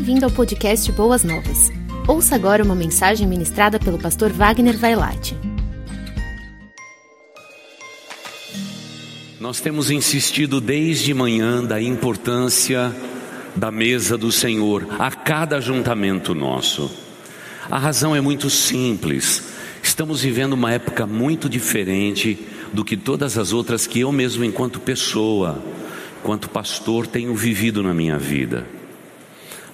Bem-vindo ao podcast Boas Novas. Ouça agora uma mensagem ministrada pelo pastor Wagner Vailate. Nós temos insistido desde manhã da importância da mesa do Senhor a cada ajuntamento nosso. A razão é muito simples. Estamos vivendo uma época muito diferente do que todas as outras que eu mesmo, enquanto pessoa, enquanto pastor, tenho vivido na minha vida.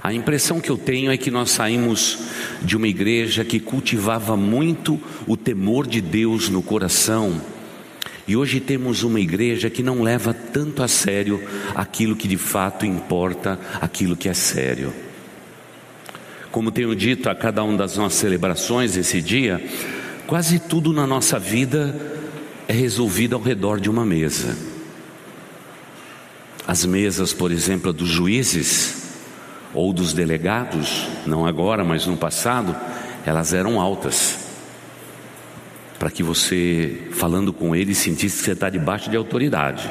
A impressão que eu tenho é que nós saímos de uma igreja que cultivava muito o temor de Deus no coração. E hoje temos uma igreja que não leva tanto a sério aquilo que de fato importa, aquilo que é sério. Como tenho dito a cada uma das nossas celebrações esse dia, quase tudo na nossa vida é resolvido ao redor de uma mesa. As mesas, por exemplo, dos juízes ou dos delegados, não agora, mas no passado, elas eram altas. Para que você, falando com ele, sentisse que você está debaixo de autoridade.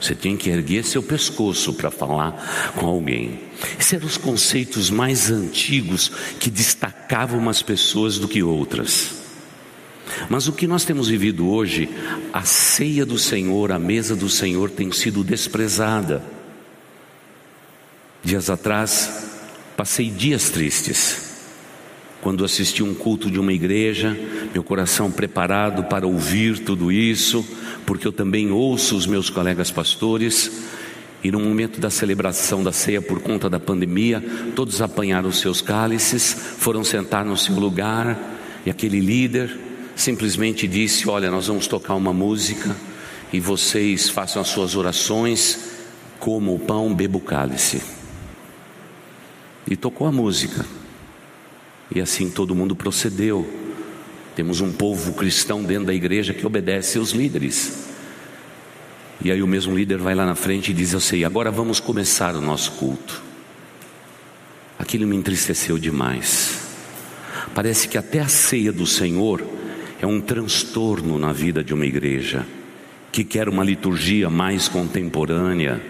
Você tinha que erguer seu pescoço para falar com alguém. Esses eram os conceitos mais antigos que destacavam umas pessoas do que outras. Mas o que nós temos vivido hoje, a ceia do Senhor, a mesa do Senhor tem sido desprezada. Dias atrás, passei dias tristes. Quando assisti um culto de uma igreja, meu coração preparado para ouvir tudo isso, porque eu também ouço os meus colegas pastores, e no momento da celebração da ceia por conta da pandemia, todos apanharam seus cálices, foram sentar no seu lugar, e aquele líder simplesmente disse: Olha, nós vamos tocar uma música e vocês façam as suas orações, como o pão, beba o cálice. E tocou a música, e assim todo mundo procedeu. Temos um povo cristão dentro da igreja que obedece aos líderes. E aí o mesmo líder vai lá na frente e diz: Eu sei, agora vamos começar o nosso culto. Aquilo me entristeceu demais. Parece que até a ceia do Senhor é um transtorno na vida de uma igreja que quer uma liturgia mais contemporânea.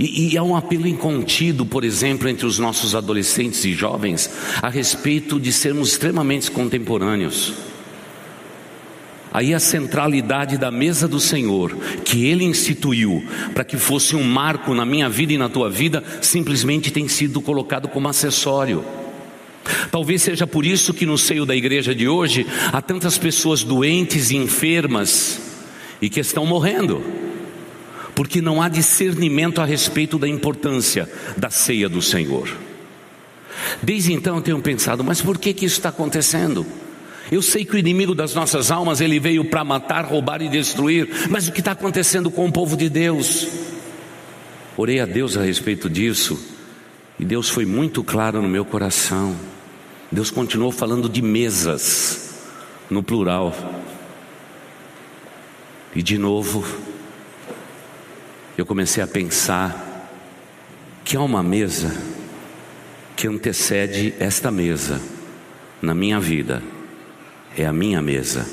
E, e há um apelo incontido, por exemplo, entre os nossos adolescentes e jovens a respeito de sermos extremamente contemporâneos. Aí a centralidade da mesa do Senhor, que Ele instituiu para que fosse um marco na minha vida e na tua vida, simplesmente tem sido colocado como acessório. Talvez seja por isso que no seio da igreja de hoje há tantas pessoas doentes e enfermas e que estão morrendo, porque não há discernimento a respeito da importância da ceia do Senhor. Desde então eu tenho pensado, mas por que, que isso está acontecendo? Eu sei que o inimigo das nossas almas ele veio para matar, roubar e destruir, mas o que está acontecendo com o povo de Deus? Orei a Deus a respeito disso e Deus foi muito claro no meu coração. Deus continuou falando de mesas, no plural. E de novo, eu comecei a pensar que há uma mesa que antecede esta mesa na minha vida. É a minha mesa,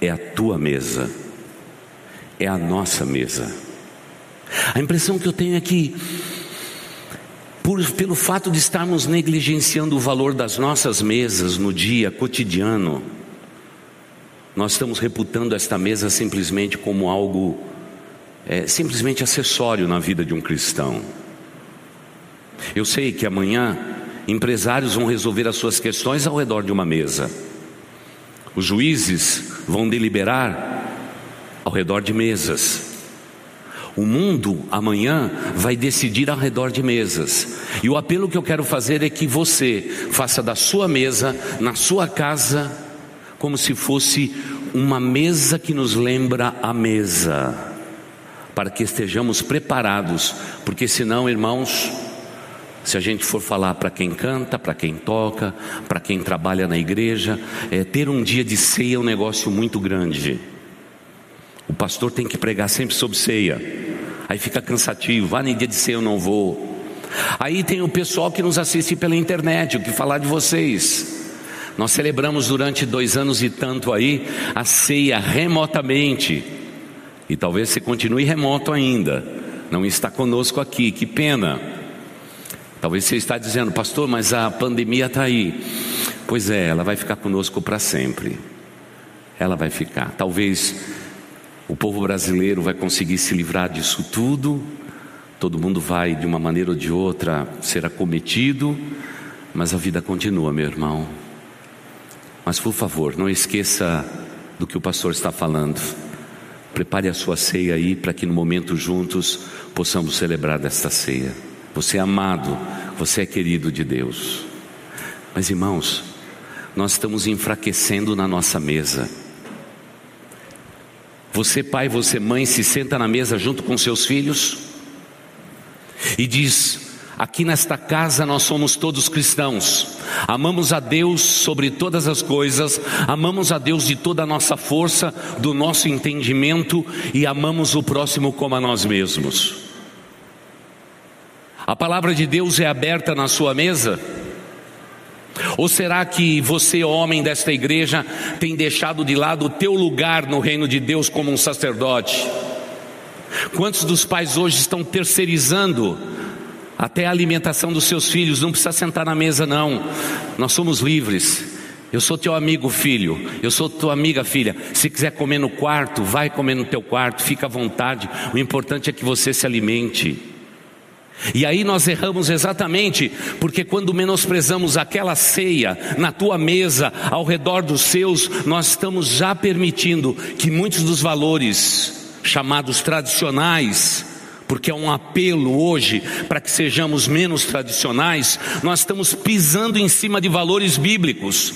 é a tua mesa, é a nossa mesa. A impressão que eu tenho é que por, pelo fato de estarmos negligenciando o valor das nossas mesas no dia cotidiano, nós estamos reputando esta mesa simplesmente como algo é, simplesmente acessório na vida de um cristão. Eu sei que amanhã empresários vão resolver as suas questões ao redor de uma mesa, os juízes vão deliberar ao redor de mesas. O mundo amanhã vai decidir ao redor de mesas. E o apelo que eu quero fazer é que você faça da sua mesa, na sua casa, como se fosse uma mesa que nos lembra a mesa, para que estejamos preparados, porque senão, irmãos, se a gente for falar para quem canta, para quem toca, para quem trabalha na igreja, é, ter um dia de ceia é um negócio muito grande. O pastor tem que pregar sempre sobre ceia. Aí fica cansativo, ah, nem dia de ceia eu não vou. Aí tem o pessoal que nos assiste pela internet, o que falar de vocês. Nós celebramos durante dois anos e tanto aí a ceia remotamente. E talvez você continue remoto ainda. Não está conosco aqui, que pena. Talvez você está dizendo, pastor, mas a pandemia está aí. Pois é, ela vai ficar conosco para sempre. Ela vai ficar. Talvez o povo brasileiro vai conseguir se livrar disso tudo. Todo mundo vai, de uma maneira ou de outra, ser acometido. Mas a vida continua, meu irmão. Mas por favor, não esqueça do que o pastor está falando. Prepare a sua ceia aí para que no momento juntos possamos celebrar desta ceia. Você é amado, você é querido de Deus. Mas irmãos, nós estamos enfraquecendo na nossa mesa. Você, pai, você, mãe, se senta na mesa junto com seus filhos e diz: Aqui nesta casa nós somos todos cristãos. Amamos a Deus sobre todas as coisas, amamos a Deus de toda a nossa força, do nosso entendimento e amamos o próximo como a nós mesmos. A palavra de Deus é aberta na sua mesa? Ou será que você, homem desta igreja, tem deixado de lado o teu lugar no reino de Deus como um sacerdote? Quantos dos pais hoje estão terceirizando até a alimentação dos seus filhos, não precisa sentar na mesa, não. Nós somos livres. Eu sou teu amigo, filho. Eu sou tua amiga, filha. Se quiser comer no quarto, vai comer no teu quarto, fica à vontade. O importante é que você se alimente. E aí nós erramos exatamente, porque quando menosprezamos aquela ceia na tua mesa, ao redor dos seus, nós estamos já permitindo que muitos dos valores chamados tradicionais, porque é um apelo hoje para que sejamos menos tradicionais, nós estamos pisando em cima de valores bíblicos.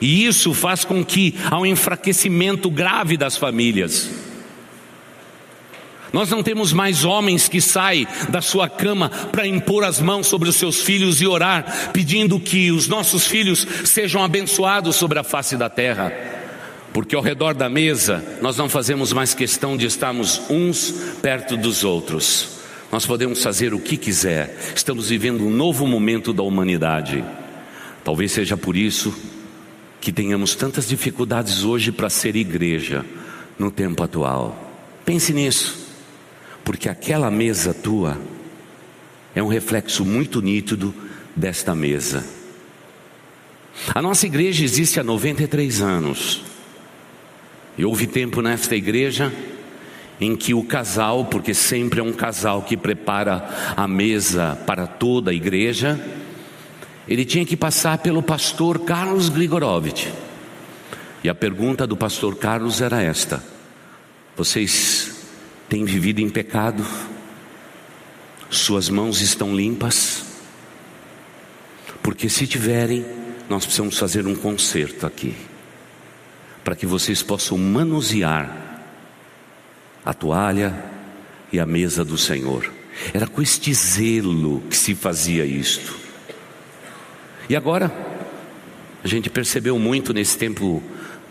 E isso faz com que há um enfraquecimento grave das famílias. Nós não temos mais homens que saem da sua cama para impor as mãos sobre os seus filhos e orar, pedindo que os nossos filhos sejam abençoados sobre a face da terra porque ao redor da mesa nós não fazemos mais questão de estarmos uns perto dos outros. Nós podemos fazer o que quiser. Estamos vivendo um novo momento da humanidade. Talvez seja por isso que tenhamos tantas dificuldades hoje para ser igreja no tempo atual. Pense nisso, porque aquela mesa tua é um reflexo muito nítido desta mesa. A nossa igreja existe há 93 anos. E houve tempo nesta igreja em que o casal, porque sempre é um casal que prepara a mesa para toda a igreja, ele tinha que passar pelo pastor Carlos Grigorovitch. E a pergunta do pastor Carlos era esta: Vocês têm vivido em pecado? Suas mãos estão limpas? Porque se tiverem, nós precisamos fazer um conserto aqui para que vocês possam manusear a toalha e a mesa do Senhor. Era com este zelo que se fazia isto. E agora, a gente percebeu muito nesse tempo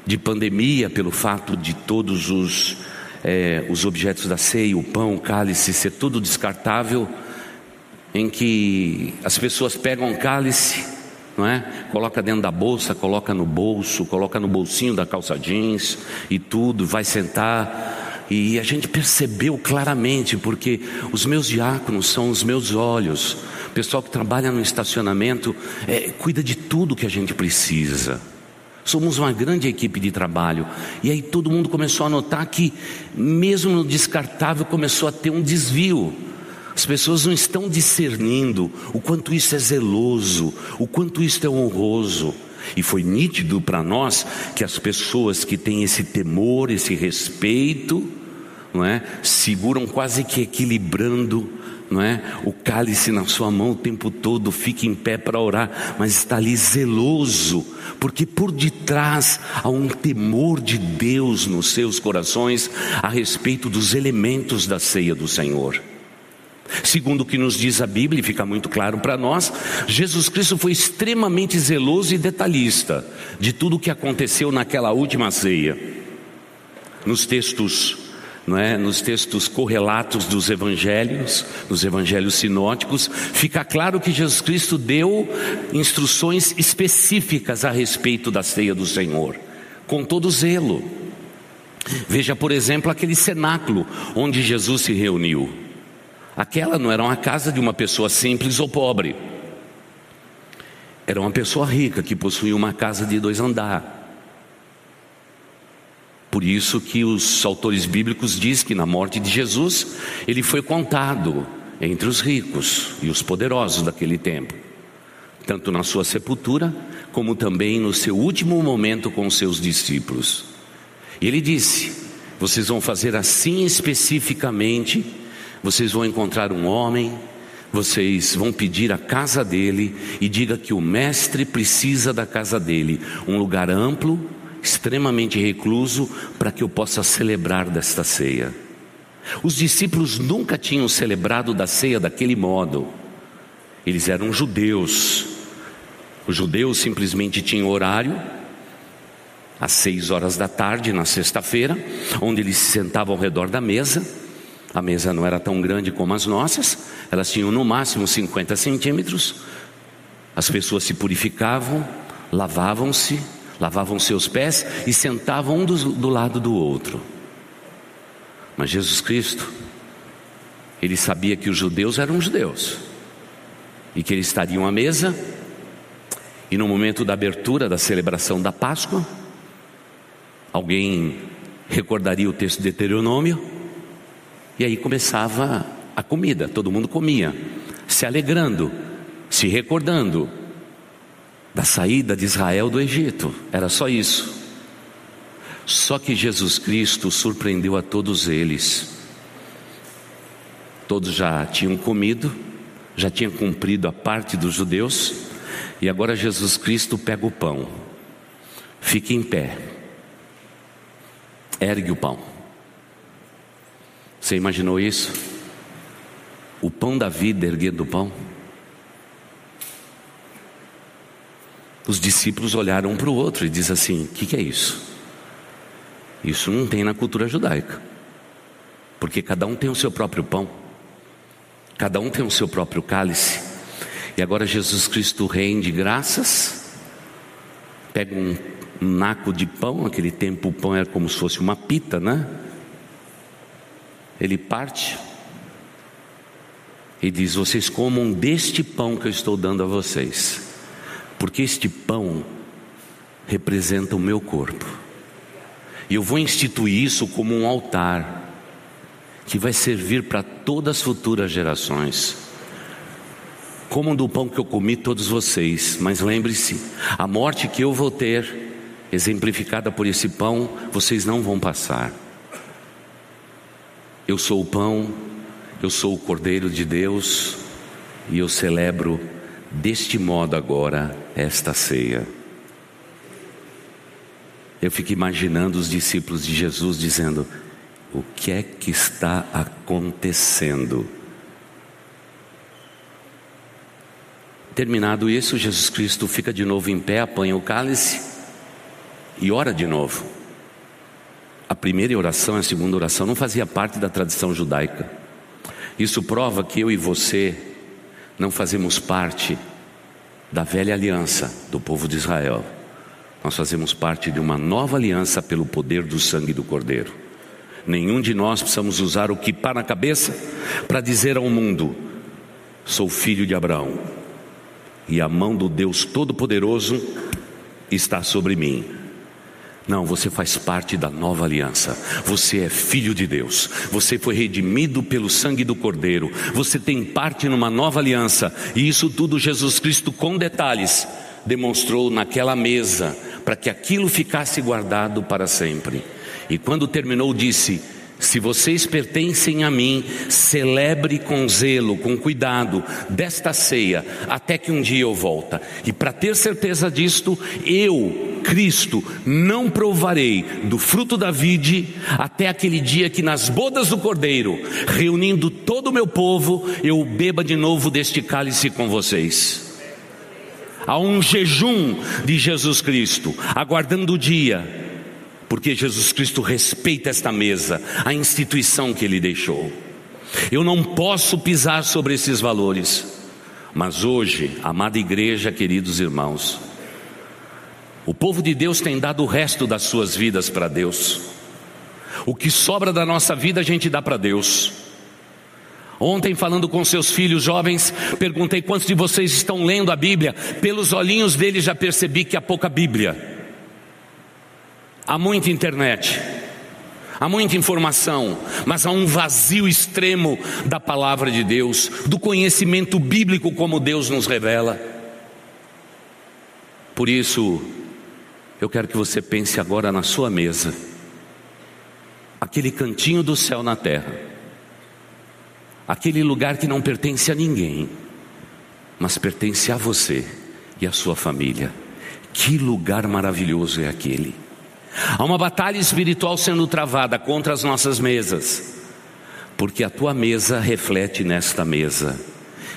de pandemia, pelo fato de todos os, é, os objetos da ceia, o pão, o cálice, ser tudo descartável, em que as pessoas pegam o cálice não é? Coloca dentro da bolsa, coloca no bolso, coloca no bolsinho da calça jeans e tudo, vai sentar. E a gente percebeu claramente, porque os meus diáconos são os meus olhos. O pessoal que trabalha no estacionamento é, cuida de tudo que a gente precisa. Somos uma grande equipe de trabalho. E aí todo mundo começou a notar que, mesmo no descartável, começou a ter um desvio. As pessoas não estão discernindo o quanto isso é zeloso, o quanto isso é honroso. E foi nítido para nós que as pessoas que têm esse temor, esse respeito, não é, seguram quase que equilibrando, não é, o cálice na sua mão o tempo todo, fica em pé para orar, mas está ali zeloso, porque por detrás há um temor de Deus nos seus corações a respeito dos elementos da ceia do Senhor. Segundo o que nos diz a Bíblia, e fica muito claro para nós, Jesus Cristo foi extremamente zeloso e detalhista de tudo o que aconteceu naquela última ceia. Nos textos, não é, nos textos correlatos dos evangelhos, nos evangelhos sinóticos, fica claro que Jesus Cristo deu instruções específicas a respeito da ceia do Senhor, com todo zelo. Veja, por exemplo, aquele cenáculo onde Jesus se reuniu. Aquela não era uma casa de uma pessoa simples ou pobre. Era uma pessoa rica que possuía uma casa de dois andares. Por isso que os autores bíblicos dizem que na morte de Jesus ele foi contado entre os ricos e os poderosos daquele tempo, tanto na sua sepultura como também no seu último momento com os seus discípulos. E ele disse: Vocês vão fazer assim especificamente, vocês vão encontrar um homem, vocês vão pedir a casa dele e diga que o mestre precisa da casa dele, um lugar amplo, extremamente recluso, para que eu possa celebrar desta ceia. Os discípulos nunca tinham celebrado da ceia daquele modo. Eles eram judeus. Os judeus simplesmente tinham horário, às seis horas da tarde, na sexta-feira, onde eles se sentavam ao redor da mesa. A mesa não era tão grande como as nossas, elas tinham no máximo 50 centímetros. As pessoas se purificavam, lavavam-se, lavavam seus pés e sentavam um do, do lado do outro. Mas Jesus Cristo, ele sabia que os judeus eram judeus e que eles estariam à mesa, e no momento da abertura da celebração da Páscoa, Alguém recordaria o texto de Deuteronômio? E aí começava a comida, todo mundo comia, se alegrando, se recordando da saída de Israel do Egito, era só isso. Só que Jesus Cristo surpreendeu a todos eles. Todos já tinham comido, já tinham cumprido a parte dos judeus, e agora Jesus Cristo pega o pão, fica em pé, ergue o pão. Você imaginou isso? O pão da vida erguendo o pão? Os discípulos olharam um para o outro e diz assim: O que, que é isso? Isso não tem na cultura judaica, porque cada um tem o seu próprio pão, cada um tem o seu próprio cálice, e agora Jesus Cristo rende graças, pega um naco de pão, naquele tempo o pão era como se fosse uma pita, né? Ele parte e diz: Vocês comam deste pão que eu estou dando a vocês, porque este pão representa o meu corpo, e eu vou instituir isso como um altar, que vai servir para todas as futuras gerações. Comam do pão que eu comi todos vocês, mas lembre-se: a morte que eu vou ter exemplificada por esse pão, vocês não vão passar. Eu sou o pão, eu sou o Cordeiro de Deus e eu celebro deste modo agora esta ceia. Eu fico imaginando os discípulos de Jesus dizendo: O que é que está acontecendo? Terminado isso, Jesus Cristo fica de novo em pé, apanha o cálice e ora de novo. A primeira oração e a segunda oração não fazia parte da tradição judaica. Isso prova que eu e você não fazemos parte da velha aliança do povo de Israel. Nós fazemos parte de uma nova aliança pelo poder do sangue do Cordeiro. Nenhum de nós precisamos usar o que para na cabeça para dizer ao mundo: sou filho de Abraão e a mão do Deus Todo-Poderoso está sobre mim. Não, você faz parte da nova aliança. Você é filho de Deus. Você foi redimido pelo sangue do Cordeiro. Você tem parte numa nova aliança. E isso tudo Jesus Cristo, com detalhes, demonstrou naquela mesa, para que aquilo ficasse guardado para sempre. E quando terminou, disse: se vocês pertencem a mim, celebre com zelo, com cuidado desta ceia, até que um dia eu volta. E para ter certeza disto, eu, Cristo, não provarei do fruto da vide até aquele dia que nas bodas do Cordeiro, reunindo todo o meu povo, eu beba de novo deste cálice com vocês. Há um jejum de Jesus Cristo, aguardando o dia porque Jesus Cristo respeita esta mesa, a instituição que ele deixou. Eu não posso pisar sobre esses valores, mas hoje, amada igreja, queridos irmãos, o povo de Deus tem dado o resto das suas vidas para Deus. O que sobra da nossa vida a gente dá para Deus. Ontem, falando com seus filhos jovens, perguntei quantos de vocês estão lendo a Bíblia. Pelos olhinhos deles já percebi que há pouca Bíblia. Há muita internet, há muita informação, mas há um vazio extremo da palavra de Deus, do conhecimento bíblico como Deus nos revela. Por isso, eu quero que você pense agora na sua mesa, aquele cantinho do céu na terra, aquele lugar que não pertence a ninguém, mas pertence a você e a sua família. Que lugar maravilhoso é aquele! Há uma batalha espiritual sendo travada contra as nossas mesas, porque a tua mesa reflete nesta mesa,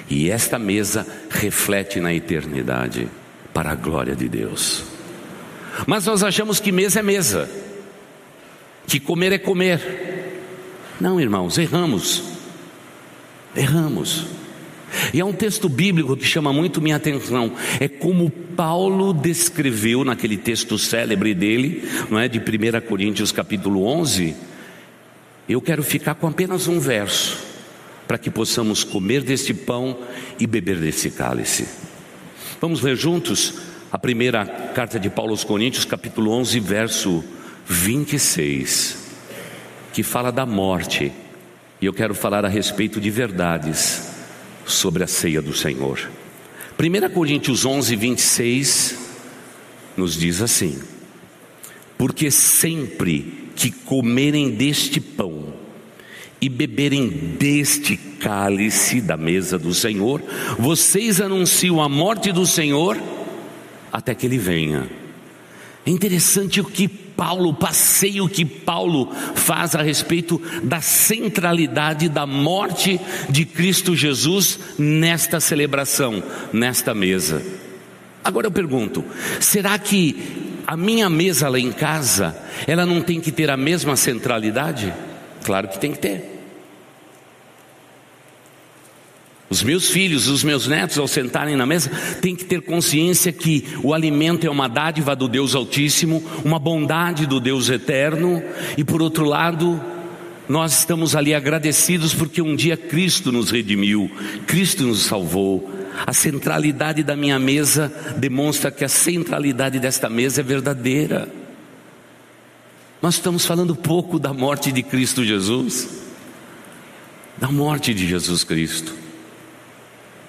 e esta mesa reflete na eternidade, para a glória de Deus. Mas nós achamos que mesa é mesa, que comer é comer. Não, irmãos, erramos. Erramos. E há um texto bíblico que chama muito minha atenção. É como Paulo descreveu naquele texto célebre dele, não é, de 1 Coríntios capítulo 11. Eu quero ficar com apenas um verso, para que possamos comer deste pão e beber desse cálice. Vamos ler juntos a primeira carta de Paulo aos Coríntios, capítulo 11, verso 26, que fala da morte. E eu quero falar a respeito de verdades sobre a ceia do Senhor. 1 Coríntios 11, 26 nos diz assim: Porque sempre que comerem deste pão e beberem deste cálice da mesa do Senhor, vocês anunciam a morte do Senhor até que ele venha. É interessante o que Paulo, o passeio que Paulo faz a respeito da centralidade da morte de Cristo Jesus nesta celebração, nesta mesa. Agora eu pergunto: será que a minha mesa lá em casa, ela não tem que ter a mesma centralidade? Claro que tem que ter. Os meus filhos, os meus netos, ao sentarem na mesa, têm que ter consciência que o alimento é uma dádiva do Deus Altíssimo, uma bondade do Deus Eterno, e por outro lado, nós estamos ali agradecidos porque um dia Cristo nos redimiu, Cristo nos salvou. A centralidade da minha mesa demonstra que a centralidade desta mesa é verdadeira. Nós estamos falando pouco da morte de Cristo Jesus, da morte de Jesus Cristo.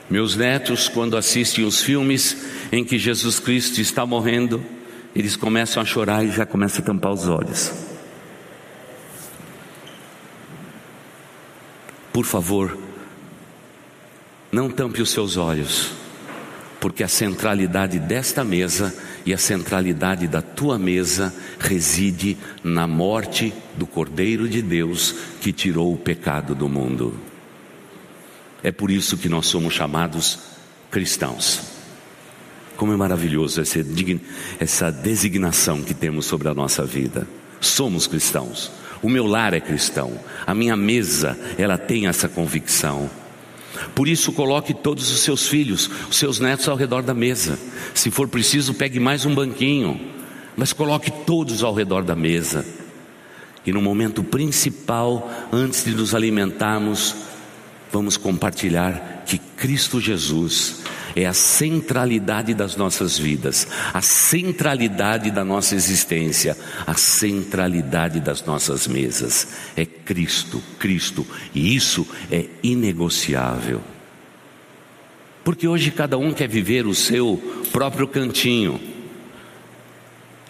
Meus netos, quando assistem os filmes em que Jesus Cristo está morrendo, eles começam a chorar e já começam a tampar os olhos. Por favor, não tampe os seus olhos, porque a centralidade desta mesa e a centralidade da tua mesa reside na morte do Cordeiro de Deus que tirou o pecado do mundo. É por isso que nós somos chamados cristãos. Como é maravilhoso essa, essa designação que temos sobre a nossa vida. Somos cristãos. O meu lar é cristão. A minha mesa, ela tem essa convicção. Por isso, coloque todos os seus filhos, os seus netos ao redor da mesa. Se for preciso, pegue mais um banquinho, mas coloque todos ao redor da mesa. E no momento principal, antes de nos alimentarmos, vamos compartilhar que Cristo Jesus é a centralidade das nossas vidas, a centralidade da nossa existência, a centralidade das nossas mesas. É Cristo, Cristo, e isso é inegociável. Porque hoje cada um quer viver o seu próprio cantinho.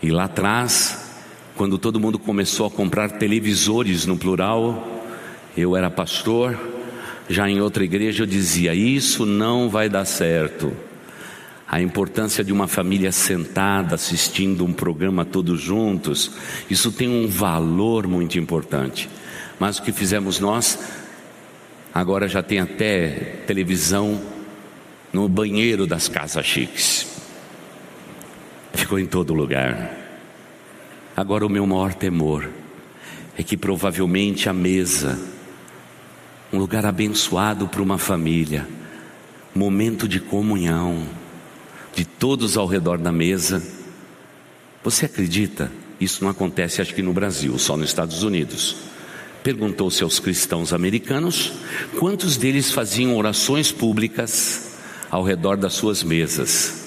E lá atrás, quando todo mundo começou a comprar televisores no plural, eu era pastor, já em outra igreja eu dizia: Isso não vai dar certo. A importância de uma família sentada assistindo um programa todos juntos, isso tem um valor muito importante. Mas o que fizemos nós, agora já tem até televisão no banheiro das casas chiques. Ficou em todo lugar. Agora o meu maior temor é que provavelmente a mesa um lugar abençoado para uma família, momento de comunhão, de todos ao redor da mesa. Você acredita? Isso não acontece, acho que no Brasil, só nos Estados Unidos. perguntou-se aos cristãos americanos quantos deles faziam orações públicas ao redor das suas mesas.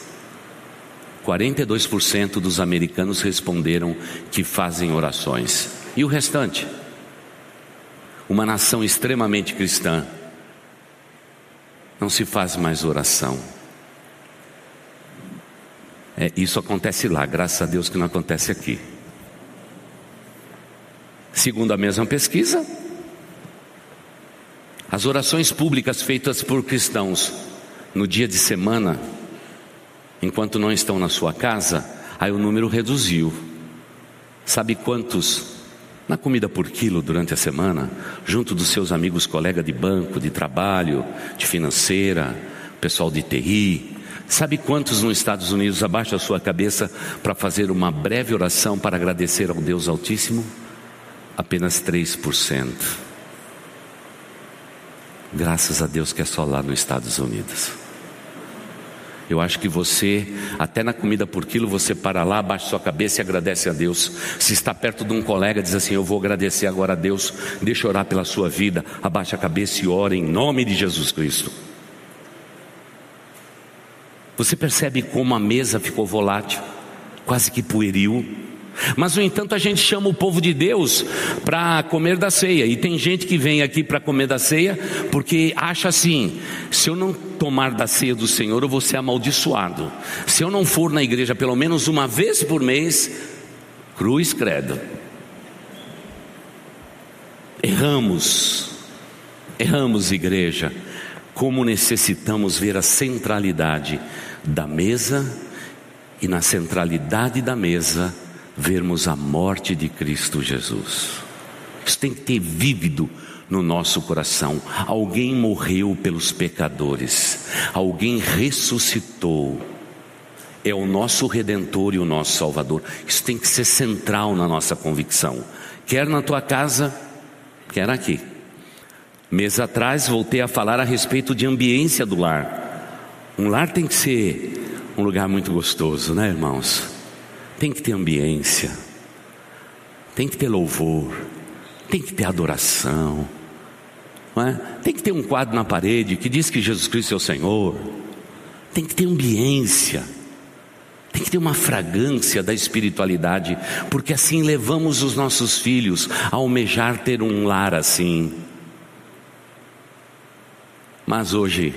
42% dos americanos responderam que fazem orações. E o restante? Uma nação extremamente cristã. Não se faz mais oração. É, isso acontece lá, graças a Deus que não acontece aqui. Segundo a mesma pesquisa, as orações públicas feitas por cristãos no dia de semana, enquanto não estão na sua casa, aí o número reduziu. Sabe quantos na comida por quilo durante a semana, junto dos seus amigos colega de banco, de trabalho, de financeira, pessoal de TI, Sabe quantos nos Estados Unidos abaixam a sua cabeça para fazer uma breve oração para agradecer ao Deus Altíssimo? Apenas 3%. Graças a Deus que é só lá nos Estados Unidos. Eu acho que você, até na comida por quilo, você para lá, abaixa sua cabeça e agradece a Deus. Se está perto de um colega, diz assim: Eu vou agradecer agora a Deus, deixa eu orar pela sua vida. Abaixa a cabeça e ora em nome de Jesus Cristo. Você percebe como a mesa ficou volátil, quase que pueril. Mas, no entanto, a gente chama o povo de Deus para comer da ceia. E tem gente que vem aqui para comer da ceia porque acha assim: se eu não tomar da ceia do Senhor, eu vou ser amaldiçoado. Se eu não for na igreja pelo menos uma vez por mês, cruz credo. Erramos, erramos, igreja. Como necessitamos ver a centralidade da mesa e na centralidade da mesa vermos a morte de Cristo Jesus. Isso tem que ter vívido no nosso coração. Alguém morreu pelos pecadores, alguém ressuscitou. É o nosso redentor e o nosso salvador. Isso tem que ser central na nossa convicção. Quer na tua casa, quer aqui. Mês atrás voltei a falar a respeito de ambiência do lar. Um lar tem que ser um lugar muito gostoso, né, irmãos? Tem que ter ambiência, tem que ter louvor, tem que ter adoração, é? tem que ter um quadro na parede que diz que Jesus Cristo é o Senhor, tem que ter ambiência, tem que ter uma fragrância da espiritualidade, porque assim levamos os nossos filhos a almejar ter um lar assim. Mas hoje,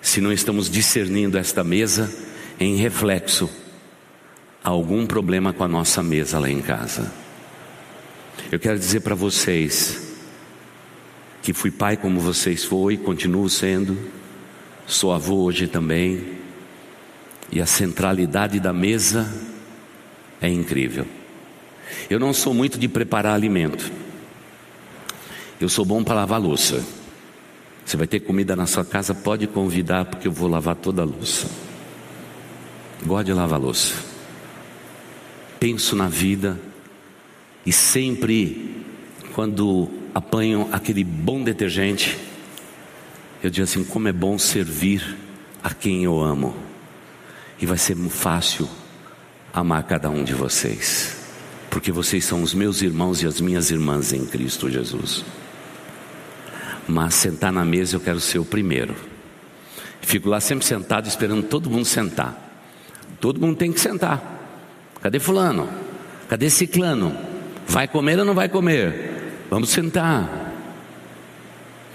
se não estamos discernindo esta mesa, em reflexo, algum problema com a nossa mesa lá em casa. Eu quero dizer para vocês que fui pai como vocês foi, continuo sendo, sou avô hoje também, e a centralidade da mesa é incrível. Eu não sou muito de preparar alimento. Eu sou bom para lavar louça. Você vai ter comida na sua casa, pode convidar, porque eu vou lavar toda a louça. Gosto de lavar louça. Penso na vida e sempre, quando apanho aquele bom detergente, eu digo assim: como é bom servir a quem eu amo. E vai ser fácil amar cada um de vocês, porque vocês são os meus irmãos e as minhas irmãs em Cristo Jesus mas sentar na mesa eu quero ser o primeiro. Fico lá sempre sentado esperando todo mundo sentar. Todo mundo tem que sentar. Cadê fulano? Cadê ciclano? Vai comer ou não vai comer? Vamos sentar.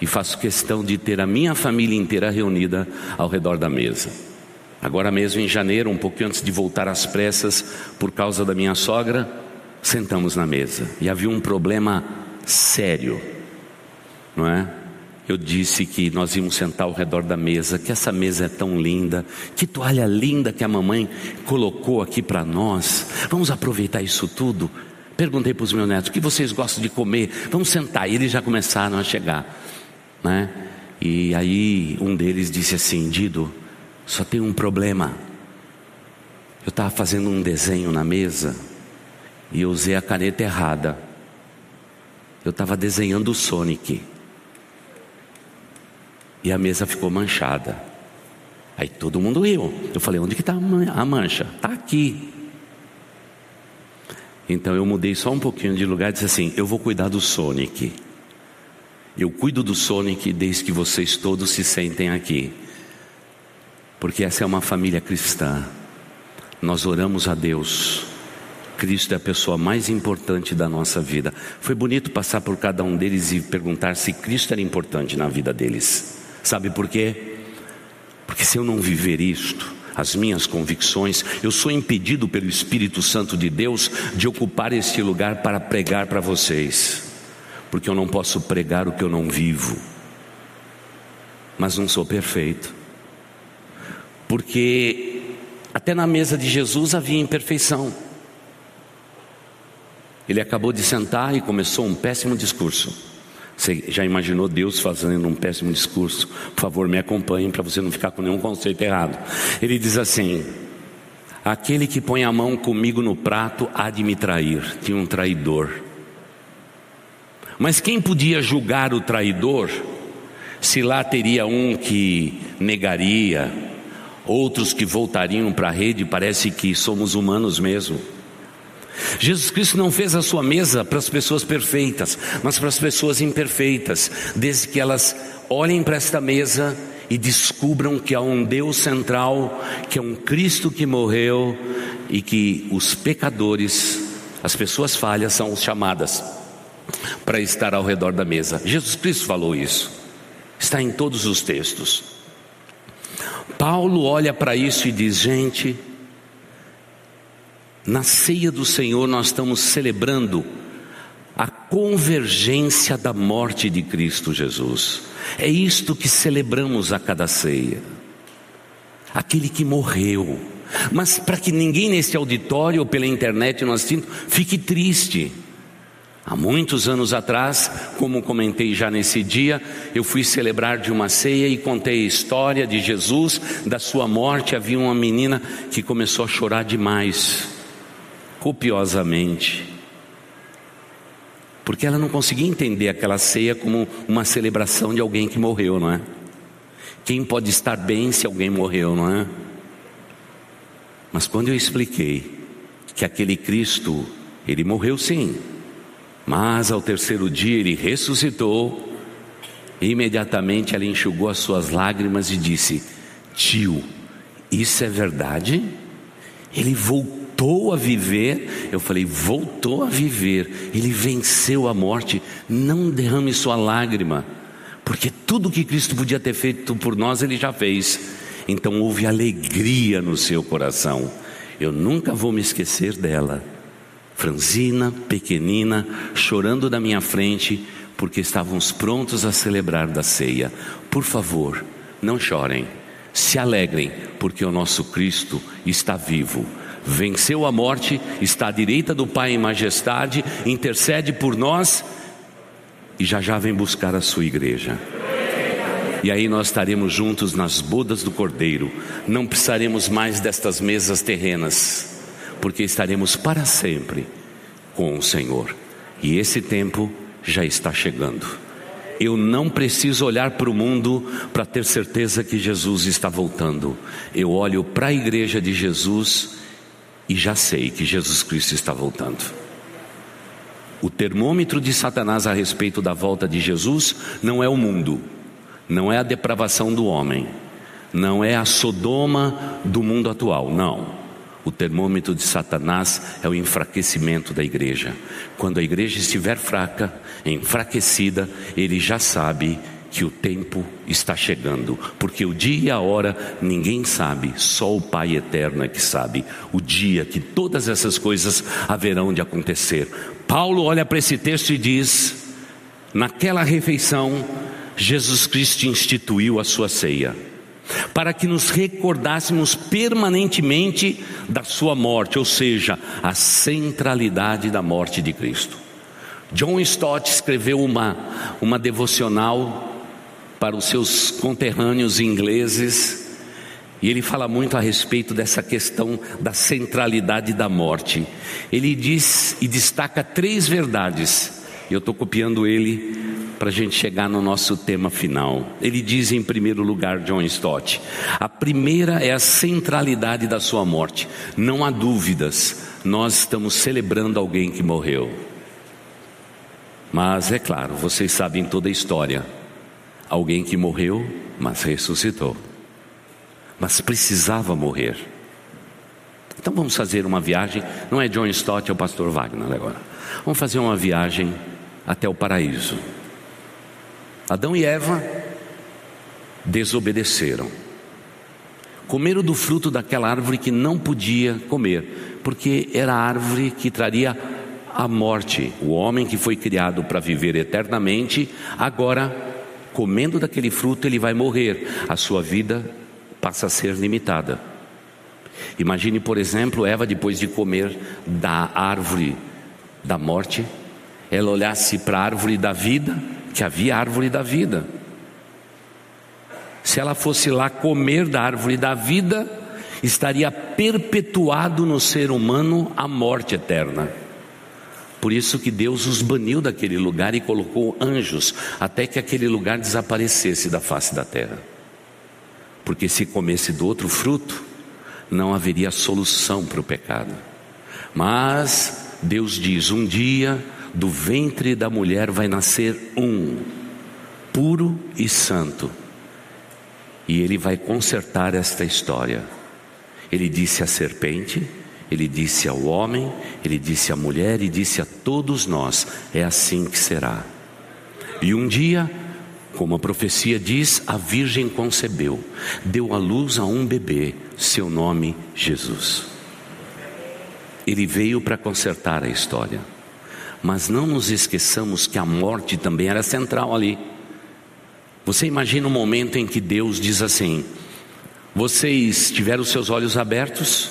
E faço questão de ter a minha família inteira reunida ao redor da mesa. Agora mesmo em janeiro, um pouquinho antes de voltar às pressas, por causa da minha sogra, sentamos na mesa. E havia um problema sério, não é? Eu disse que nós íamos sentar ao redor da mesa, que essa mesa é tão linda, que toalha linda que a mamãe colocou aqui para nós. Vamos aproveitar isso tudo. Perguntei para os meus netos: o que vocês gostam de comer? Vamos sentar. E eles já começaram a chegar, né? E aí um deles disse assim: Dido, só tem um problema. Eu estava fazendo um desenho na mesa e eu usei a caneta errada. Eu estava desenhando o Sonic e a mesa ficou manchada. Aí todo mundo riu. Eu falei: onde que está a mancha? Está aqui. Então eu mudei só um pouquinho de lugar e disse assim: eu vou cuidar do Sonic. Eu cuido do Sonic desde que vocês todos se sentem aqui, porque essa é uma família cristã. Nós oramos a Deus. Cristo é a pessoa mais importante da nossa vida. Foi bonito passar por cada um deles e perguntar se Cristo era importante na vida deles. Sabe por quê? Porque se eu não viver isto, as minhas convicções, eu sou impedido pelo Espírito Santo de Deus de ocupar este lugar para pregar para vocês, porque eu não posso pregar o que eu não vivo, mas não sou perfeito, porque até na mesa de Jesus havia imperfeição. Ele acabou de sentar e começou um péssimo discurso. Você já imaginou Deus fazendo um péssimo discurso? Por favor, me acompanhe para você não ficar com nenhum conceito errado. Ele diz assim: Aquele que põe a mão comigo no prato há de me trair. Tinha um traidor. Mas quem podia julgar o traidor? Se lá teria um que negaria, outros que voltariam para a rede, parece que somos humanos mesmo. Jesus Cristo não fez a sua mesa para as pessoas perfeitas, mas para as pessoas imperfeitas, desde que elas olhem para esta mesa e descubram que há um Deus central, que é um Cristo que morreu e que os pecadores, as pessoas falhas, são chamadas para estar ao redor da mesa. Jesus Cristo falou isso, está em todos os textos. Paulo olha para isso e diz: gente, na ceia do Senhor, nós estamos celebrando a convergência da morte de Cristo Jesus. É isto que celebramos a cada ceia. Aquele que morreu. Mas para que ninguém nesse auditório ou pela internet nós assistindo fique triste. Há muitos anos atrás, como comentei já nesse dia, eu fui celebrar de uma ceia e contei a história de Jesus, da sua morte. Havia uma menina que começou a chorar demais copiosamente, porque ela não conseguia entender aquela ceia como uma celebração de alguém que morreu, não é? Quem pode estar bem se alguém morreu, não é? Mas quando eu expliquei que aquele Cristo, ele morreu sim, mas ao terceiro dia ele ressuscitou, imediatamente ela enxugou as suas lágrimas e disse: Tio, isso é verdade? Ele voltou voltou a viver. Eu falei, voltou a viver. Ele venceu a morte. Não derrame sua lágrima, porque tudo que Cristo podia ter feito por nós, ele já fez. Então houve alegria no seu coração. Eu nunca vou me esquecer dela. Franzina, pequenina, chorando na minha frente, porque estávamos prontos a celebrar da ceia. Por favor, não chorem, se alegrem, porque o nosso Cristo está vivo venceu a morte, está à direita do Pai em majestade, intercede por nós e já já vem buscar a sua igreja. E aí nós estaremos juntos nas bodas do Cordeiro. Não precisaremos mais destas mesas terrenas, porque estaremos para sempre com o Senhor. E esse tempo já está chegando. Eu não preciso olhar para o mundo para ter certeza que Jesus está voltando. Eu olho para a igreja de Jesus e já sei que Jesus Cristo está voltando. O termômetro de Satanás a respeito da volta de Jesus não é o mundo, não é a depravação do homem, não é a Sodoma do mundo atual, não. O termômetro de Satanás é o enfraquecimento da igreja. Quando a igreja estiver fraca, enfraquecida, ele já sabe que o tempo está chegando, porque o dia e a hora ninguém sabe, só o Pai eterno é que sabe, o dia que todas essas coisas haverão de acontecer. Paulo olha para esse texto e diz: naquela refeição, Jesus Cristo instituiu a sua ceia, para que nos recordássemos permanentemente da sua morte, ou seja, a centralidade da morte de Cristo. John Stott escreveu uma, uma devocional para os seus conterrâneos ingleses, e ele fala muito a respeito dessa questão da centralidade da morte. Ele diz e destaca três verdades, eu estou copiando ele para a gente chegar no nosso tema final. Ele diz em primeiro lugar, John Stott, a primeira é a centralidade da sua morte. Não há dúvidas, nós estamos celebrando alguém que morreu. Mas é claro, vocês sabem toda a história. Alguém que morreu, mas ressuscitou. Mas precisava morrer. Então vamos fazer uma viagem, não é John Stott, é o pastor Wagner agora. Vamos fazer uma viagem até o paraíso. Adão e Eva desobedeceram. Comeram do fruto daquela árvore que não podia comer, porque era a árvore que traria a morte. O homem que foi criado para viver eternamente, agora, comendo daquele fruto, ele vai morrer. A sua vida passa a ser limitada. Imagine, por exemplo, Eva, depois de comer da árvore da morte, ela olhasse para a árvore da vida, que havia árvore da vida. Se ela fosse lá comer da árvore da vida, estaria perpetuado no ser humano a morte eterna. Por isso que Deus os baniu daquele lugar e colocou anjos até que aquele lugar desaparecesse da face da terra. Porque se comesse do outro fruto, não haveria solução para o pecado. Mas Deus diz: um dia do ventre da mulher vai nascer um, puro e santo, e ele vai consertar esta história. Ele disse à serpente, ele disse ao homem, ele disse à mulher e disse a todos nós: é assim que será. E um dia como a profecia diz, a Virgem concebeu, deu à luz a um bebê, seu nome Jesus. Ele veio para consertar a história. Mas não nos esqueçamos que a morte também era central ali. Você imagina um momento em que Deus diz assim: Vocês tiveram seus olhos abertos,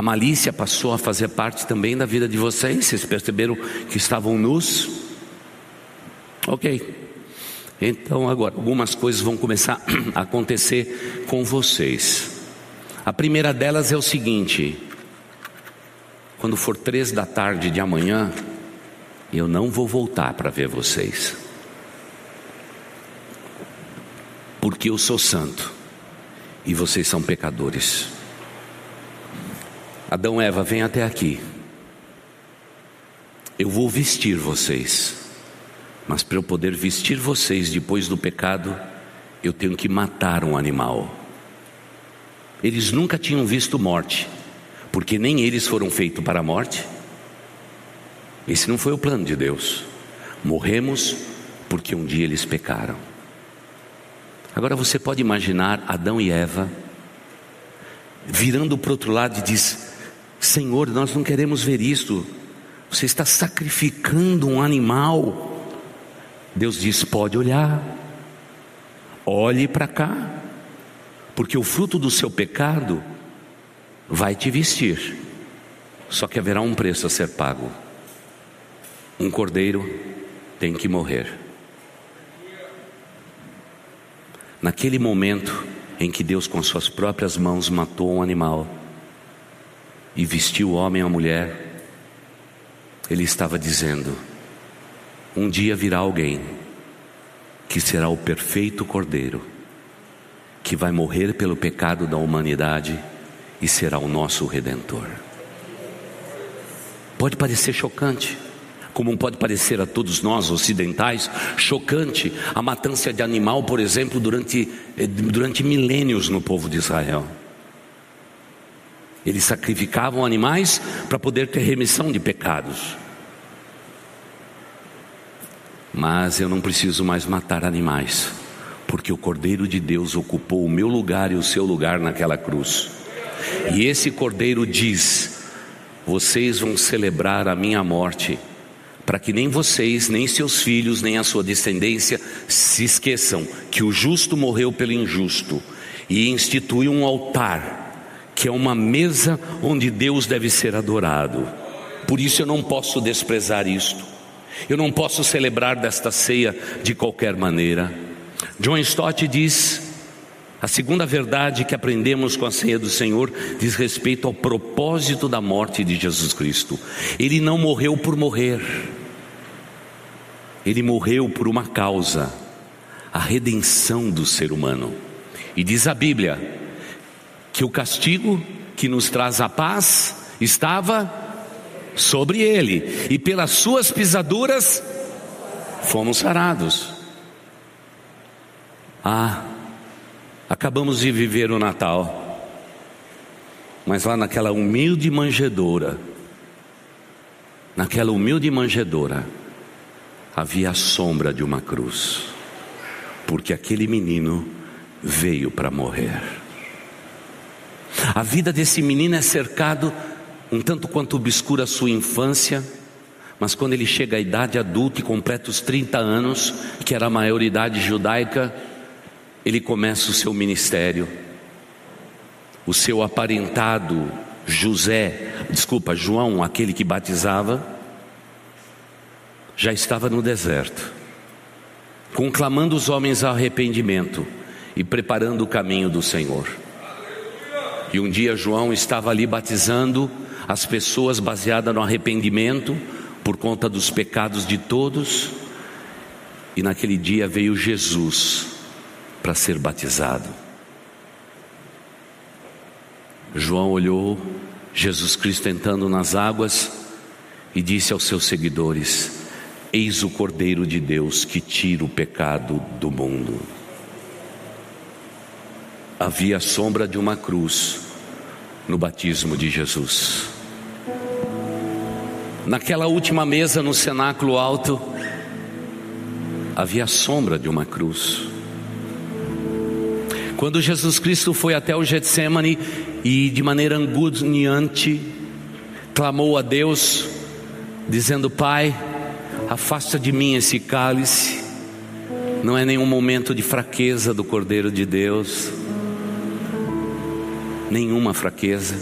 a malícia passou a fazer parte também da vida de vocês, vocês perceberam que estavam nus? Ok, então, agora, algumas coisas vão começar a acontecer com vocês. A primeira delas é o seguinte: quando for três da tarde de amanhã, eu não vou voltar para ver vocês, porque eu sou santo e vocês são pecadores. Adão e Eva, vem até aqui. Eu vou vestir vocês. Mas para eu poder vestir vocês depois do pecado, eu tenho que matar um animal. Eles nunca tinham visto morte, porque nem eles foram feitos para a morte. Esse não foi o plano de Deus. Morremos porque um dia eles pecaram. Agora você pode imaginar Adão e Eva virando para o outro lado e diz: Senhor, nós não queremos ver isto. Você está sacrificando um animal. Deus diz: pode olhar, olhe para cá, porque o fruto do seu pecado vai te vestir, só que haverá um preço a ser pago. Um cordeiro tem que morrer. Naquele momento em que Deus, com suas próprias mãos, matou um animal e vestiu o homem a mulher, Ele estava dizendo: um dia virá alguém que será o perfeito cordeiro, que vai morrer pelo pecado da humanidade e será o nosso redentor. Pode parecer chocante, como pode parecer a todos nós ocidentais chocante a matança de animal, por exemplo, durante, eh, durante milênios no povo de Israel. Eles sacrificavam animais para poder ter remissão de pecados. Mas eu não preciso mais matar animais, porque o Cordeiro de Deus ocupou o meu lugar e o seu lugar naquela cruz. E esse Cordeiro diz: Vocês vão celebrar a minha morte, para que nem vocês, nem seus filhos, nem a sua descendência se esqueçam que o justo morreu pelo injusto e institui um altar, que é uma mesa onde Deus deve ser adorado. Por isso eu não posso desprezar isto. Eu não posso celebrar desta ceia de qualquer maneira. John Stott diz: a segunda verdade que aprendemos com a ceia do Senhor diz respeito ao propósito da morte de Jesus Cristo. Ele não morreu por morrer, ele morreu por uma causa, a redenção do ser humano. E diz a Bíblia que o castigo que nos traz a paz estava sobre ele, e pelas suas pisaduras fomos sarados. Ah, acabamos de viver o Natal, mas lá naquela humilde manjedoura, naquela humilde manjedoura, havia a sombra de uma cruz, porque aquele menino veio para morrer. A vida desse menino é cercado um tanto quanto obscura a sua infância, mas quando ele chega à idade adulta e completa os 30 anos, que era a maioridade judaica, ele começa o seu ministério. O seu aparentado José, desculpa, João, aquele que batizava, já estava no deserto, conclamando os homens ao arrependimento e preparando o caminho do Senhor. E um dia João estava ali batizando as pessoas baseada no arrependimento por conta dos pecados de todos. E naquele dia veio Jesus para ser batizado. João olhou Jesus Cristo entrando nas águas e disse aos seus seguidores: Eis o Cordeiro de Deus que tira o pecado do mundo. Havia a sombra de uma cruz no batismo de Jesus. Naquela última mesa no cenáculo alto, havia a sombra de uma cruz. Quando Jesus Cristo foi até o Getsemane e de maneira anguniante clamou a Deus, dizendo: Pai, afasta de mim esse cálice. Não é nenhum momento de fraqueza do Cordeiro de Deus, nenhuma fraqueza.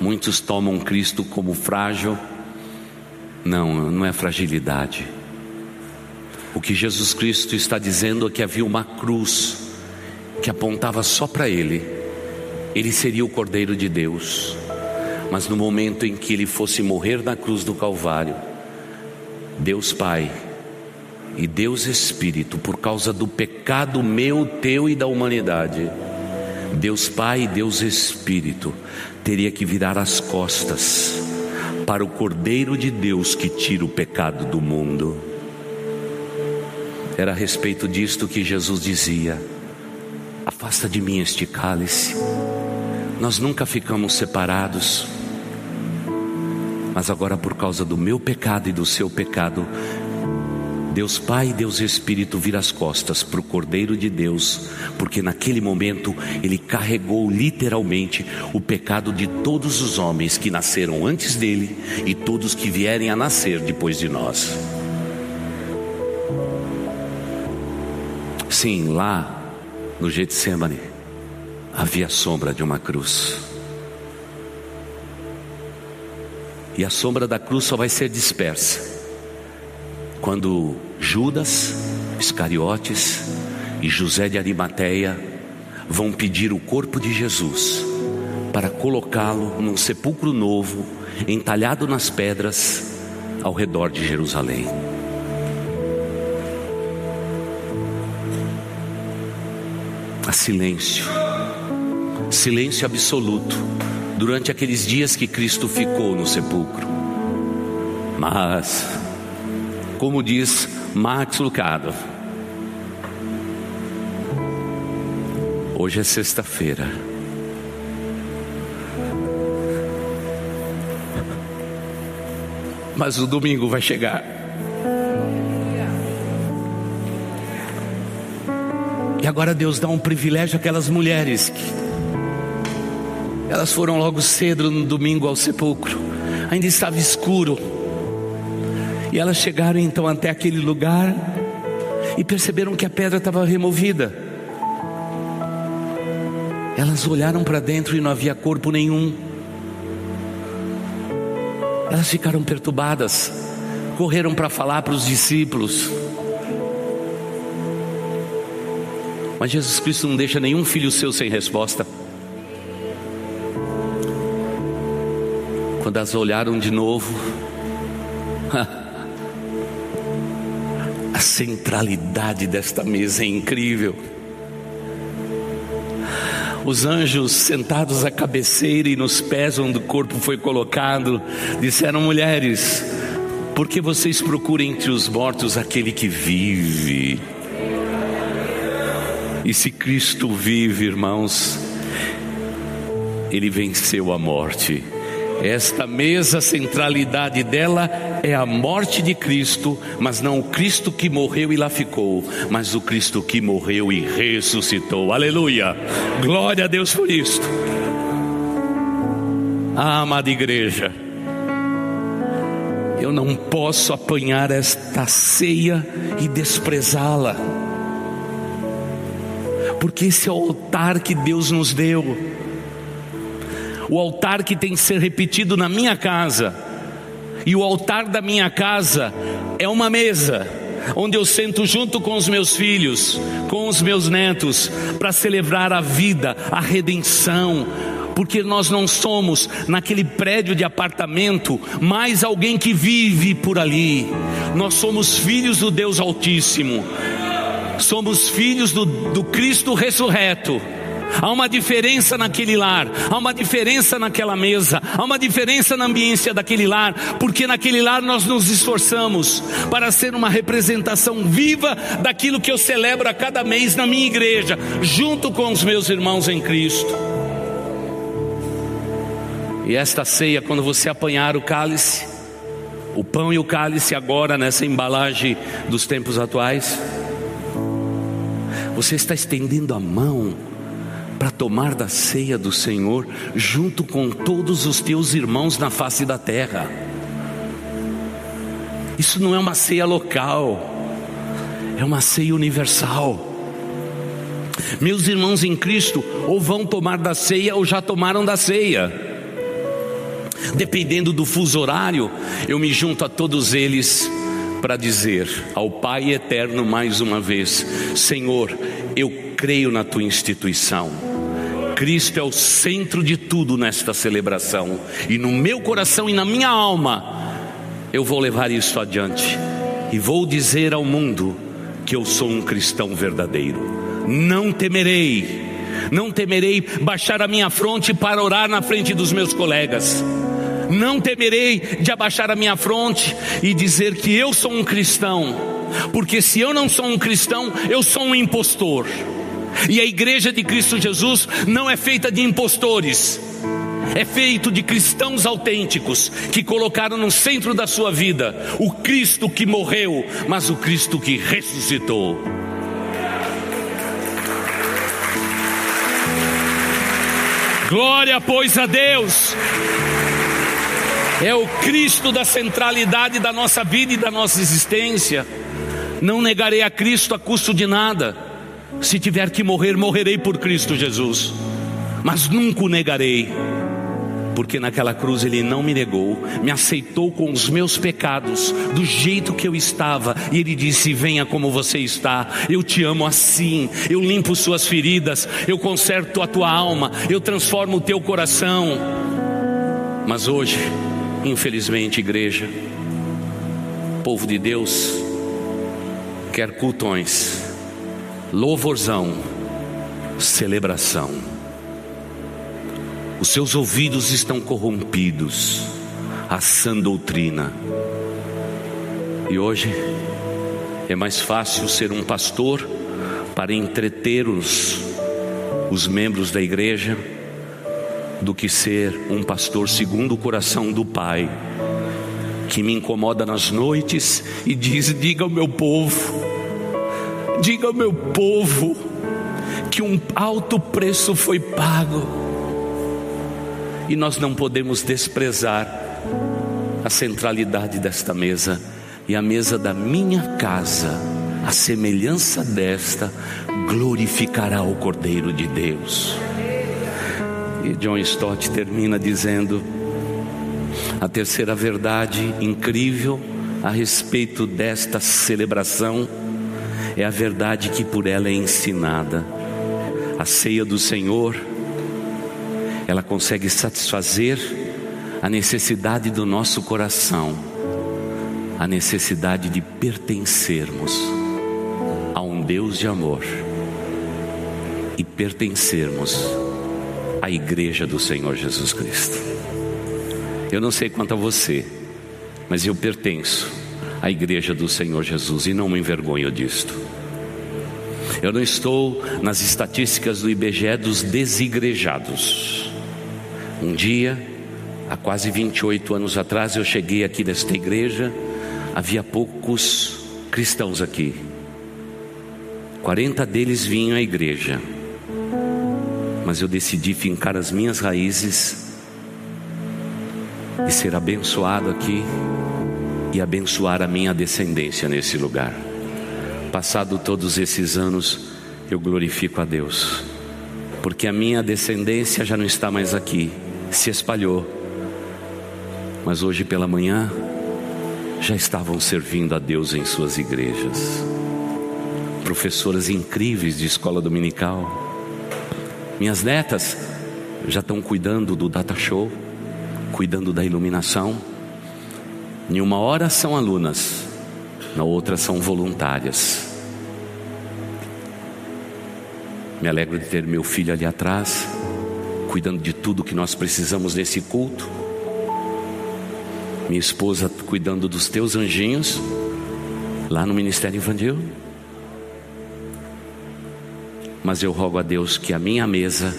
Muitos tomam Cristo como frágil. Não, não é fragilidade. O que Jesus Cristo está dizendo é que havia uma cruz que apontava só para Ele. Ele seria o Cordeiro de Deus. Mas no momento em que ele fosse morrer na cruz do Calvário, Deus Pai e Deus Espírito, por causa do pecado meu, teu e da humanidade, Deus Pai e Deus Espírito teria que virar as costas para o Cordeiro de Deus que tira o pecado do mundo. Era a respeito disto que Jesus dizia: Afasta de mim este cálice. Nós nunca ficamos separados, mas agora, por causa do meu pecado e do seu pecado, Deus Pai Deus Espírito vira as costas para o Cordeiro de Deus, porque naquele momento ele carregou literalmente o pecado de todos os homens que nasceram antes dele e todos que vierem a nascer depois de nós. Sim, lá no Getsemane havia a sombra de uma cruz. E a sombra da cruz só vai ser dispersa quando Judas, Iscariotes e José de Arimateia vão pedir o corpo de Jesus para colocá-lo num sepulcro novo, entalhado nas pedras ao redor de Jerusalém. Há silêncio, silêncio absoluto durante aqueles dias que Cristo ficou no sepulcro. Mas como diz Max Lucado. Hoje é sexta-feira. Mas o domingo vai chegar. E agora Deus dá um privilégio àquelas mulheres que elas foram logo cedo no domingo ao sepulcro. Ainda estava escuro. E elas chegaram então até aquele lugar e perceberam que a pedra estava removida. Elas olharam para dentro e não havia corpo nenhum. Elas ficaram perturbadas, correram para falar para os discípulos. Mas Jesus Cristo não deixa nenhum filho seu sem resposta. Quando elas olharam de novo, centralidade desta mesa é incrível. Os anjos sentados à cabeceira e nos pés onde o corpo foi colocado disseram: mulheres, Porque vocês procuram entre os mortos aquele que vive. E se Cristo vive, irmãos, Ele venceu a morte. Esta mesa, a centralidade dela é a morte de Cristo, mas não o Cristo que morreu e lá ficou, mas o Cristo que morreu e ressuscitou. Aleluia! Glória a Deus por isto. Ah, amada igreja, eu não posso apanhar esta ceia e desprezá-la, porque esse é o altar que Deus nos deu, o altar que tem que ser repetido na minha casa, e o altar da minha casa é uma mesa, onde eu sento junto com os meus filhos, com os meus netos, para celebrar a vida, a redenção, porque nós não somos naquele prédio de apartamento mais alguém que vive por ali, nós somos filhos do Deus Altíssimo, somos filhos do, do Cristo ressurreto. Há uma diferença naquele lar, há uma diferença naquela mesa, há uma diferença na ambiência daquele lar, porque naquele lar nós nos esforçamos para ser uma representação viva daquilo que eu celebro a cada mês na minha igreja, junto com os meus irmãos em Cristo. E esta ceia, quando você apanhar o cálice, o pão e o cálice agora nessa embalagem dos tempos atuais, você está estendendo a mão para tomar da ceia do Senhor junto com todos os teus irmãos na face da terra. Isso não é uma ceia local, é uma ceia universal. Meus irmãos em Cristo, ou vão tomar da ceia ou já tomaram da ceia. Dependendo do fuso horário, eu me junto a todos eles para dizer ao Pai eterno mais uma vez: Senhor, eu creio na tua instituição. Cristo é o centro de tudo nesta celebração, e no meu coração e na minha alma, eu vou levar isso adiante e vou dizer ao mundo que eu sou um cristão verdadeiro. Não temerei, não temerei baixar a minha fronte para orar na frente dos meus colegas não temerei de abaixar a minha fronte e dizer que eu sou um cristão, porque se eu não sou um cristão, eu sou um impostor. E a igreja de Cristo Jesus não é feita de impostores, é feito de cristãos autênticos que colocaram no centro da sua vida o Cristo que morreu, mas o Cristo que ressuscitou. Glória, pois, a Deus é o Cristo da centralidade da nossa vida e da nossa existência. Não negarei a Cristo a custo de nada. Se tiver que morrer, morrerei por Cristo Jesus. Mas nunca o negarei, porque naquela cruz ele não me negou, me aceitou com os meus pecados, do jeito que eu estava, e ele disse: Venha como você está, eu te amo assim, eu limpo suas feridas, eu conserto a tua alma, eu transformo o teu coração. Mas hoje, Infelizmente, igreja, povo de Deus, quer cultões, louvorzão, celebração. Os seus ouvidos estão corrompidos, a sã doutrina. E hoje é mais fácil ser um pastor para entreter os, os membros da igreja do que ser um pastor segundo o coração do Pai, que me incomoda nas noites e diz: diga ao meu povo, diga ao meu povo, que um alto preço foi pago, e nós não podemos desprezar a centralidade desta mesa e a mesa da minha casa, a semelhança desta, glorificará o Cordeiro de Deus. E John Stott termina dizendo: a terceira verdade incrível a respeito desta celebração é a verdade que por ela é ensinada. A ceia do Senhor, ela consegue satisfazer a necessidade do nosso coração, a necessidade de pertencermos a um Deus de amor e pertencermos a igreja do Senhor Jesus Cristo. Eu não sei quanto a você, mas eu pertenço à igreja do Senhor Jesus e não me envergonho disto. Eu não estou nas estatísticas do IBGE dos desigrejados. Um dia, há quase 28 anos atrás, eu cheguei aqui nesta igreja, havia poucos cristãos aqui. 40 deles vinham à igreja. Mas eu decidi fincar as minhas raízes e ser abençoado aqui e abençoar a minha descendência nesse lugar. Passado todos esses anos, eu glorifico a Deus, porque a minha descendência já não está mais aqui, se espalhou. Mas hoje pela manhã, já estavam servindo a Deus em suas igrejas. Professoras incríveis de escola dominical. Minhas netas já estão cuidando do data show, cuidando da iluminação. Em uma hora são alunas, na outra são voluntárias. Me alegro de ter meu filho ali atrás, cuidando de tudo que nós precisamos nesse culto minha esposa cuidando dos teus anjinhos, lá no Ministério Infantil. Mas eu rogo a Deus que a minha mesa,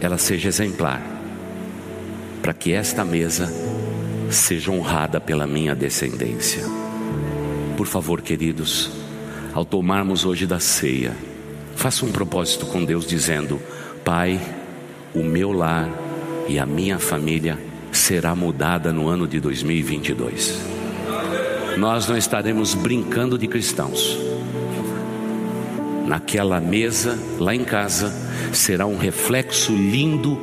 ela seja exemplar, para que esta mesa seja honrada pela minha descendência. Por favor, queridos, ao tomarmos hoje da ceia, faça um propósito com Deus dizendo: Pai, o meu lar e a minha família será mudada no ano de 2022. Nós não estaremos brincando de cristãos. Naquela mesa, lá em casa, será um reflexo lindo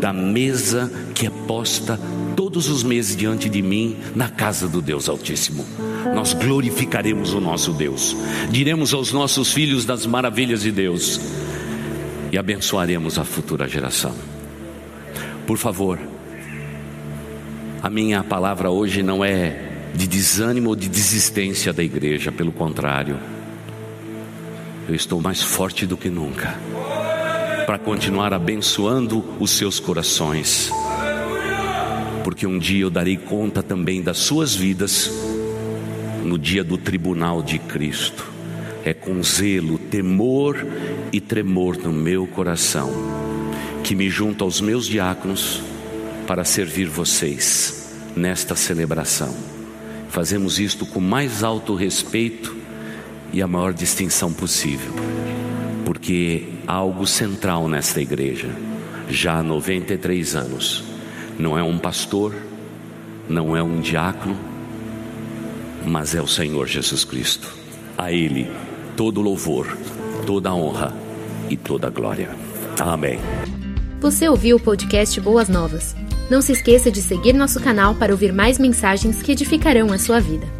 da mesa que é posta todos os meses diante de mim na casa do Deus Altíssimo. Nós glorificaremos o nosso Deus, diremos aos nossos filhos das maravilhas de Deus e abençoaremos a futura geração. Por favor, a minha palavra hoje não é de desânimo ou de desistência da igreja, pelo contrário, eu estou mais forte do que nunca para continuar abençoando os seus corações, porque um dia eu darei conta também das suas vidas no dia do tribunal de Cristo. É com zelo, temor e tremor no meu coração que me junto aos meus diáconos para servir vocês nesta celebração. Fazemos isto com mais alto respeito e a maior distinção possível, porque há algo central nesta igreja, já há 93 anos. Não é um pastor, não é um diácono, mas é o Senhor Jesus Cristo. A Ele todo louvor, toda honra e toda glória. Amém. Você ouviu o podcast Boas Novas? Não se esqueça de seguir nosso canal para ouvir mais mensagens que edificarão a sua vida.